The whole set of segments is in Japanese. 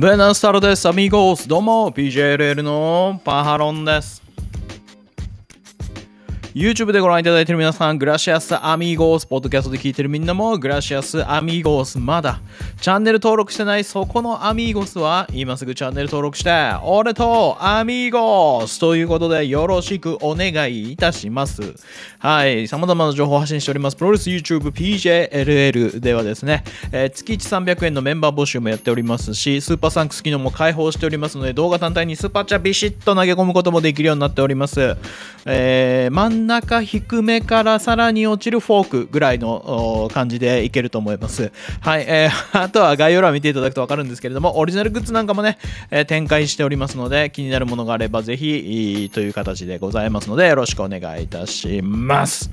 ベナスタルです、アミゴース。どうも、PJLL のパハロンです。YouTube でご覧いただいている皆さん、グラシアスアミーゴース、ポッドキャストで聞いているみんなも、グラシアスアミーゴース、まだチャンネル登録してないそこのアミーゴスは、今すぐチャンネル登録して、俺とアミーゴスということで、よろしくお願いいたします。はい、様々な情報を発信しております。プロレス YouTube PJLL ではですね、えー、月1300円のメンバー募集もやっておりますし、スーパーサンクス機能も開放しておりますので、動画単体にスーパーチャビシッと投げ込むこともできるようになっております。えー、真ん中低めからさらに落ちるフォークぐらいの感じでいけると思います。はい、えー、あとは概要欄見ていただくと分かるんですけれども、オリジナルグッズなんかもね、えー、展開しておりますので、気になるものがあればぜひという形でございますので、よろしくお願いいたします。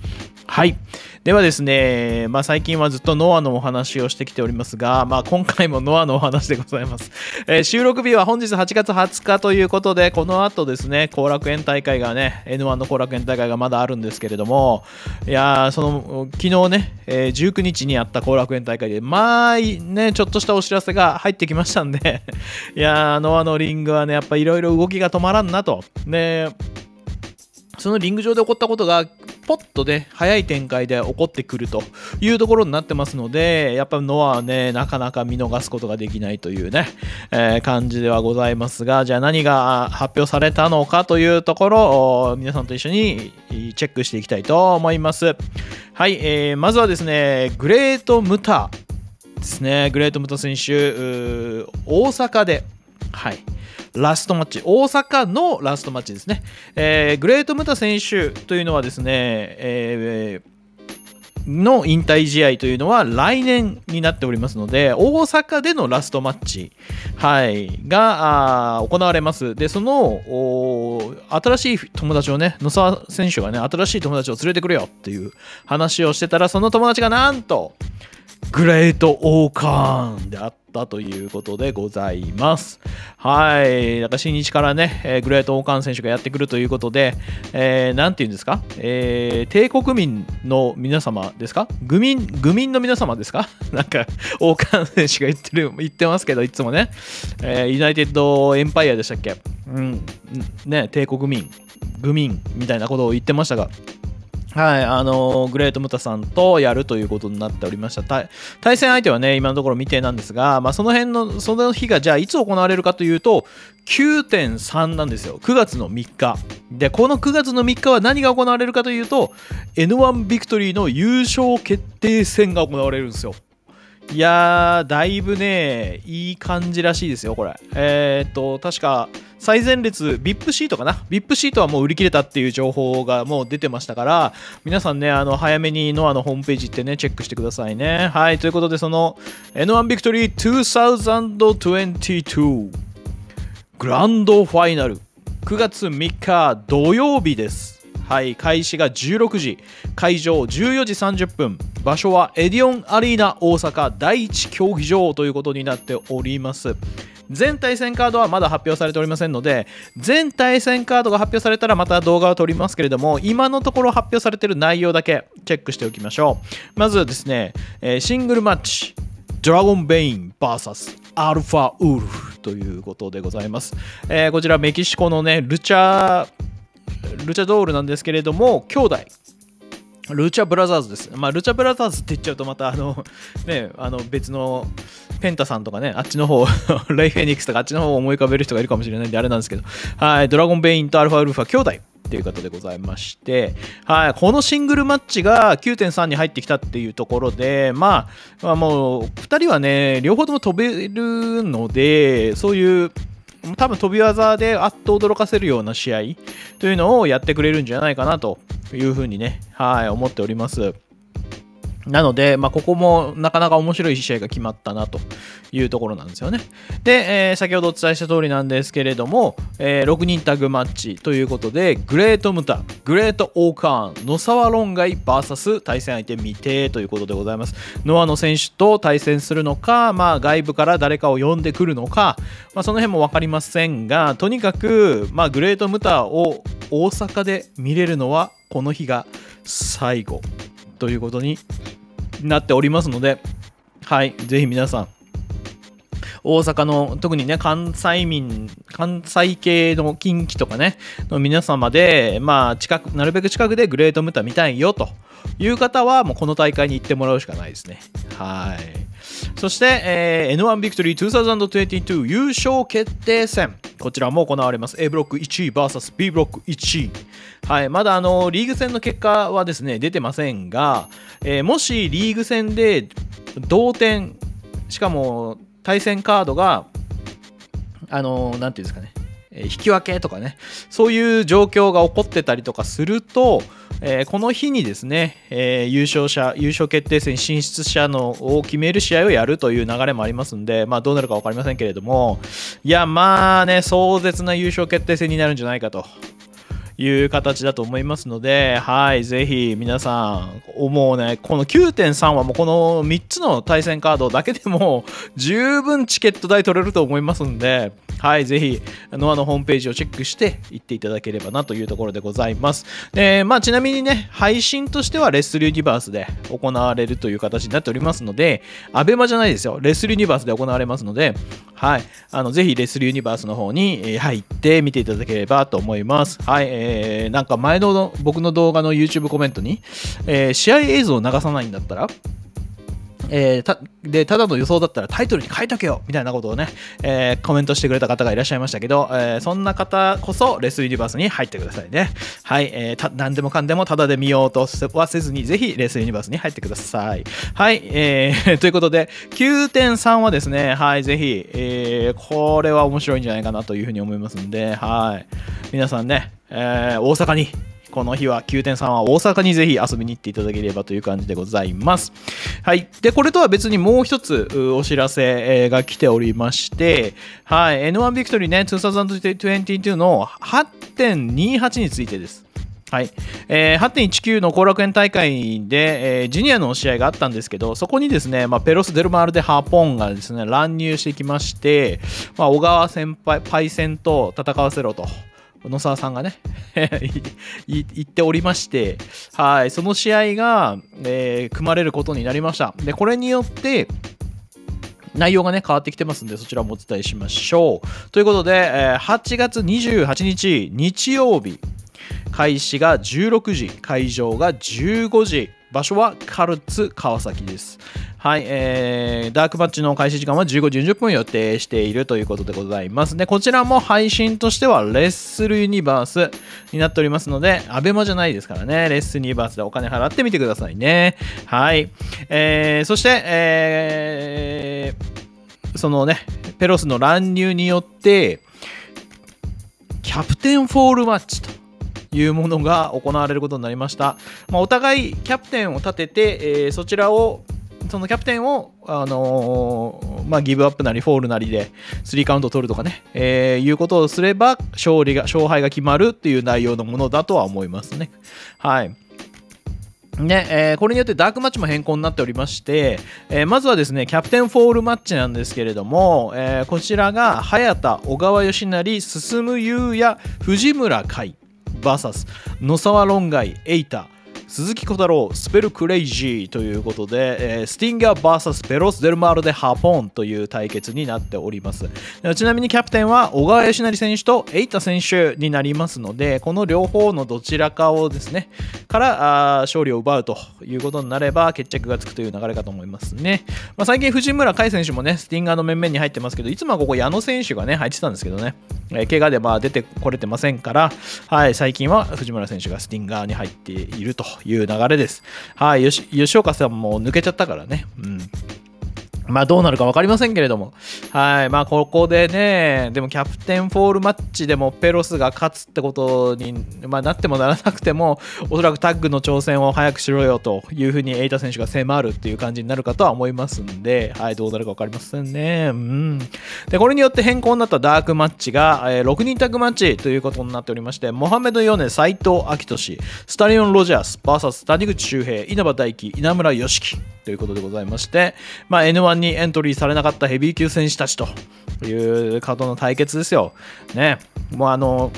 はい。ではですね、まあ、最近はずっとノアのお話をしてきておりますが、まあ、今回もノアのお話でございます。えー、収録日は本日8月20日ということで、この後ですね、後楽園大会がね、N1 の後楽園大会がまだあるんですけれども、いやその、昨日ね、えー、19日にあった後楽園大会で、まあ、ね、ちょっとしたお知らせが入ってきましたんで いやノアのリングはね、やっぱいろいろ動きが止まらんなと。ね、そのリング上で起こったことがポッとね、早い展開で起こってくるというところになってますので、やっぱノアはね、なかなか見逃すことができないというね、えー、感じではございますが、じゃあ何が発表されたのかというところを皆さんと一緒にチェックしていきたいと思います。はい、えー、まずはですね、グレート・ムタですね、グレート・ムタ選手、大阪で、はい、ラストマッチ、大阪のラストマッチですね。えー、グレート・ムタ選手というのはですね、えーの引退試合というのは来年になっておりますので、大阪でのラストマッチ、はい、が行われます。で、その新しい友達をね、野沢選手がね、新しい友達を連れてくれよっていう話をしてたら、その友達がなんと、グレート・オーカーンであったということでございます。はい。だから新日からね、えー、グレート・オーカーン選手がやってくるということで、えー、て言うんですか、えー、帝国民の皆様ですか？愚民、愚民の皆様ですか？なんか、オーカーン選手が言ってる、言ってますけど、いつもね、えー、ユナイテッド・エンパイアでしたっけ？うん、ね、帝国民、愚民みたいなことを言ってましたが、はい、あの、グレート・ムタさんとやるということになっておりました。対戦相手はね、今のところ未定なんですが、まあ、その辺の、その日がじゃあいつ行われるかというと、9.3なんですよ。9月の3日。で、この9月の3日は何が行われるかというと、N1 ビクトリーの優勝決定戦が行われるんですよ。いやー、だいぶね、いい感じらしいですよ、これ。えー、っと、確か、最前列、VIP シートかな ?VIP シートはもう売り切れたっていう情報がもう出てましたから、皆さんね、あの、早めにノアのホームページ行ってね、チェックしてくださいね。はい、ということで、その N1 ビクトリー2022グランドファイナル9月3日土曜日です。はい、開始が16時、会場14時30分、場所はエディオンアリーナ大阪第一競技場ということになっております。全対戦カードはまだ発表されておりませんので、全対戦カードが発表されたらまた動画を撮りますけれども、今のところ発表されている内容だけチェックしておきましょう。まずですね、シングルマッチ、ドラゴンベイン VS アルファウルフということでございます。えー、こちらメキシコのね、ルチャー、ルチャドールなんですけれども、兄弟。ルチャブラザーズです。まあ、ルチャブラザーズって言っちゃうとまたあの、ね、あの別のペンタさんとかね、あっちの方、レイフェニックスとかあっちの方を思い浮かべる人がいるかもしれないんであれなんですけど、はい、ドラゴンベインとアルファウルフは兄弟っていう方でございまして、はい、このシングルマッチが9.3に入ってきたっていうところで、まあ、まあ、もう2人はね、両方とも飛べるので、そういう多分飛び技であっと驚かせるような試合というのをやってくれるんじゃないかなというふうにね、はい、思っております。なので、まあ、ここもなかなか面白い試合が決まったなというところなんですよね。で、えー、先ほどお伝えした通りなんですけれども、えー、6人タグマッチということで、グレートムタ、グレートオーカーン、野沢論外 VS 対戦相手未定ということでございます。ノアの選手と対戦するのか、まあ、外部から誰かを呼んでくるのか、まあ、その辺も分かりませんが、とにかく、まあ、グレートムタを大阪で見れるのはこの日が最後ということになっておりますので、はい、ぜひ皆さん、大阪の、特にね、関西民、関西系の近畿とかね、の皆様で、まあ、近く、なるべく近くでグレートムタ見たいよという方は、もうこの大会に行ってもらうしかないですね。はい。そして、えー、N1 ビクトリー2022優勝決定戦。こちらも行われます。A ブロック1位 VSB ブロック1位。はい、まだあのリーグ戦の結果はですね、出てませんが、えー、もしリーグ戦で同点、しかも対戦カードが、あのー、なんていうんですかねえ、引き分けとかね、そういう状況が起こってたりとかすると、えー、この日にですね、えー、優勝者、優勝決定戦進出者のを決める試合をやるという流れもありますんで、まあ、どうなるか分かりませんけれども、いや、まあね、壮絶な優勝決定戦になるんじゃないかと。いう形だと思いますので、はい、ぜひ皆さん、もうね、この9.3はもうこの3つの対戦カードだけでも十分チケット代取れると思いますんで、はい、ぜひ、ノアのホームページをチェックして行っていただければなというところでございます。で、まあ、ちなみにね、配信としてはレッスルユニバースで行われるという形になっておりますので、アベマじゃないですよ、レッスルユニバースで行われますので、はい、あのぜひレッスルユニバースの方に入って見ていただければと思います。はい、えー、えなんか前の僕の動画の YouTube コメントに、えー、試合映像を流さないんだったら、えー、たでただの予想だったらタイトルに書いとけよみたいなことをね、えー、コメントしてくれた方がいらっしゃいましたけど、えー、そんな方こそレスユニバースに入ってくださいね。はい、えー、何でもかんでもタダで見ようとはせずに、ぜひレスユニバースに入ってください。はい、えー、ということで、9.3はですね、はい、ぜひ、えー、これは面白いんじゃないかなというふうに思いますんで、はい、皆さんね、えー、大阪にこの日は9.3は大阪にぜひ遊びに行っていただければという感じでございます。はい。で、これとは別にもう一つお知らせが来ておりまして、はい。N1 ビクトリーね、2022の8.28についてです。はい、えー、8.19の後楽園大会で、えー、ジュニアの試合があったんですけど、そこにですね、まあ、ペロス・デルマール・でハーポンがですね乱入してきまして、まあ、小川先輩、パイセンと戦わせろと。野沢さんがね 言っておりまして、はい、その試合が、えー、組まれることになりました。で、これによって、内容がね、変わってきてますんで、そちらもお伝えしましょう。ということで、えー、8月28日、日曜日、開始が16時、会場が15時、場所はカルツ川崎です。はい、えー、ダークマッチの開始時間は15時40分予定しているということでございます。で、こちらも配信としてはレッスルユニバースになっておりますので、アベマじゃないですからね、レッスルユニバースでお金払ってみてくださいね。はい。えー、そして、えー、そのね、ペロスの乱入によって、キャプテンフォールマッチというものが行われることになりました。まあ、お互いキャプテンを立てて、えー、そちらをそのキャプテンを、あのー、まあ、ギブアップなりフォールなりで3カウント取るとかね、えー、いうことをすれば勝利が勝敗が決まるっていう内容のものだとは思いますね。はい。ねえー、これによってダークマッチも変更になっておりまして、えー、まずはですねキャプテンフォールマッチなんですけれども、えー、こちらが早田、小川義成、進祐哉、藤村加偉 VS 野沢論外、エイタ、鈴木小太郎スペルクレイジーということで、えー、スティンガー VS ペロス・デルマールでハポンという対決になっております。ちなみにキャプテンは小川義成選手とエイタ選手になりますのでこの両方のどちらかをですねからあ勝利を奪うということになれば決着がつくという流れかと思いますね、まあ、最近藤村海選手もねスティンガーの面々に入ってますけどいつもはここ矢野選手がね入ってたんですけどね、えー、怪我でまあ出てこれてませんから、はい、最近は藤村選手がスティンガーに入っていると。いう流れです。はい、吉岡さんも抜けちゃったからね。うん。まあどうなるか分かりませんけれども。はい。まあここでね、でもキャプテンフォールマッチでもペロスが勝つってことに、まあ、なってもならなくても、おそらくタッグの挑戦を早くしろよというふうにエイタ選手が迫るっていう感じになるかとは思いますんで、はい。どうなるか分かりませんね。うん。で、これによって変更になったダークマッチが、えー、6人タッグマッチということになっておりまして、モハメド・ヨネ、斎藤明俊、スタリオン・ロジャース、VS 谷口周平、稲葉大輝、稲村良樹ということでございまして、まあ、N1 にエントリーされなかったヘビー級選手たちというカードの対決ですよ。ね。もうあの、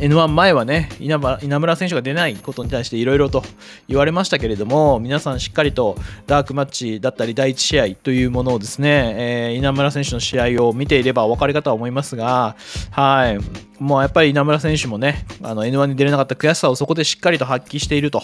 N1 前はね稲稲村選手が出ないことに対していろいろと言われましたけれども皆さんしっかりとダークマッチだったり第1試合というものをですね、えー、稲村選手の試合を見ていればお分かりかとは思いますがはいもうやっぱり稲村選手もね、あの N1 に出れなかった悔しさをそこでしっかりと発揮していると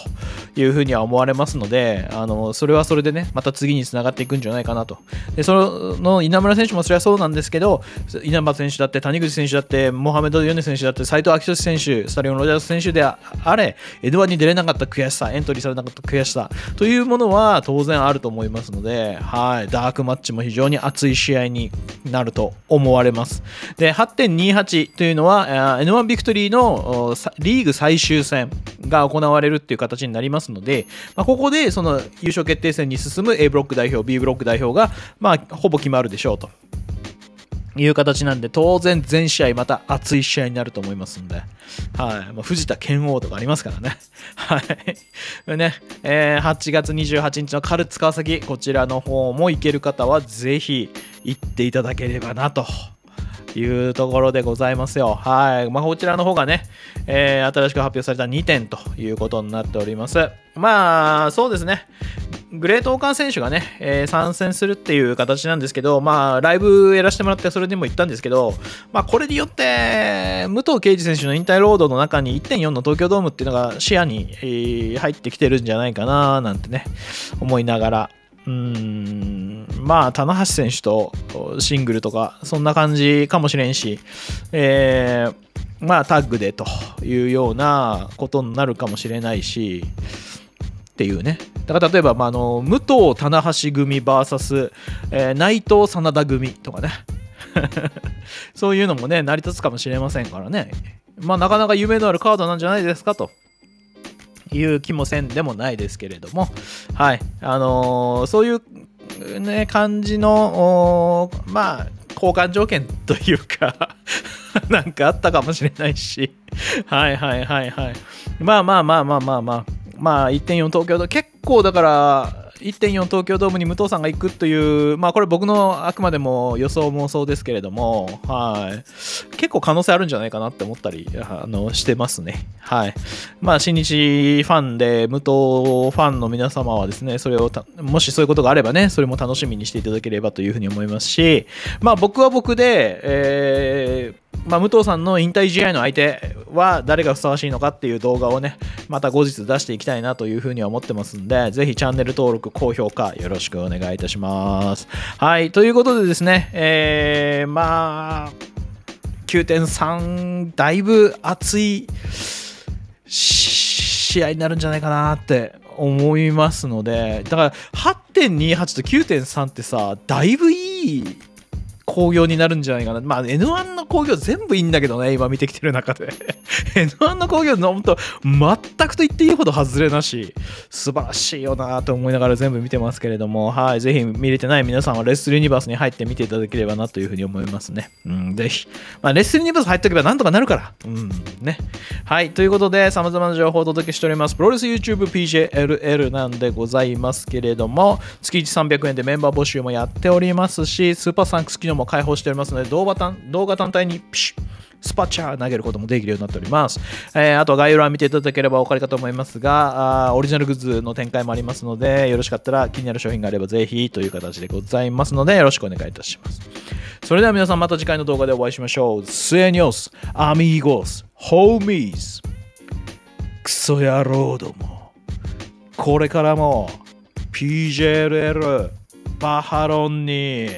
いうふうには思われますので、あのそれはそれでね、また次につながっていくんじゃないかなと。で、その稲村選手もそれはそうなんですけど、稲葉選手だって、谷口選手だって、モハメド・ヨネ選手だって、斎藤明俊選手、スタリオン・ロジャース選手であれ、N1 に出れなかった悔しさ、エントリーされなかった悔しさというものは当然あると思いますので、はい、ダークマッチも非常に熱い試合になると思われます。で、8.28というのは、N1 ビクトリーのリーグ最終戦が行われるっていう形になりますので、まあ、ここでその優勝決定戦に進む A ブロック代表、B ブロック代表が、まあ、ほぼ決まるでしょうと。いう形なんで、当然全試合また熱い試合になると思いますんで、はい。まあ、藤田健王とかありますからね。はい。ね、えー、8月28日のカルツ川崎、こちらの方も行ける方はぜひ行っていただければなというところでございますよ。はい。まあ、こちらの方がね、えー、新しく発表された2点ということになっております。まあ、そうですね。グレートオーカン選手がね、えー、参戦するっていう形なんですけど、まあ、ライブやらせてもらって、それでも言ったんですけど、まあ、これによって、武藤敬司選手の引退ロードの中に1.4の東京ドームっていうのが視野に、入ってきてるんじゃないかな、なんてね、思いながら、うーん、まあ、棚橋選手とシングルとか、そんな感じかもしれんし、えー、まあ、タッグでというようなことになるかもしれないし、っていうね。だから例えば、まあ、あの武藤棚橋組 VS、えー、内藤真田組とかね。そういうのもね、成り立つかもしれませんからね。まあ、なかなか夢のあるカードなんじゃないですかと。いう気もせんでもないですけれども、はい、あのー、そういうね、感じの、まあ、交換条件というか なんかあったかもしれないしはいはいはいはい。まあまあまあまあまあまあ、まあ1.4東京と結構だから1.4東京ドームに武藤さんが行くという、まあこれ僕のあくまでも予想妄想ですけれども、はい。結構可能性あるんじゃないかなって思ったり、あの、してますね。はい。まあ新日ファンで、武藤ファンの皆様はですね、それをもしそういうことがあればね、それも楽しみにしていただければというふうに思いますし、まあ僕は僕で、えー、まあ、武藤さんの引退試合の相手は誰がふさわしいのかっていう動画をね、また後日出していきたいなというふうには思ってますんで、ぜひチャンネル登録、高評価よろしくお願いいたします。はい、ということでですね、えー、まあ、9.3、だいぶ熱い試合になるんじゃないかなって思いますので、だから8.28と9.3ってさ、だいぶいい興行になるんじゃないかな。まあ、N1 の興行全部いいんだけどね、今見てきてる中で。N1 の興行の本当、全くと言っていいほど外れなし、素晴らしいよなと思いながら全部見てますけれども、はい、ぜひ見れてない皆さんはレッスルユニバースに入って見ていただければなというふうに思いますね。うん、ぜひ。まあ、レッスルユニバース入っておけばなんとかなるから。うん、ね。はい、ということで、様々な情報をお届けしております。プロレス YouTube PJLL なんでございますけれども、月1300円でメンバー募集もやっておりますし、スーパーサンクス機能も開放しておりますので、動画単動画単体にピシッスパチャー投げることもできるようになっております。えー、あとは概要欄見ていただければお分かりかと思いますがあ、オリジナルグッズの展開もありますので、よろしかったら気になる商品があればぜひという形でございますので、よろしくお願いいたします。それでは皆さんまた次回の動画でお会いしましょう。スエニョス、アミーゴス、ホーミーズ、クソ野郎ども。これからも PJLL バハロンに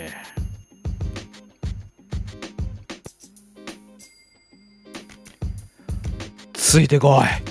ついてこい。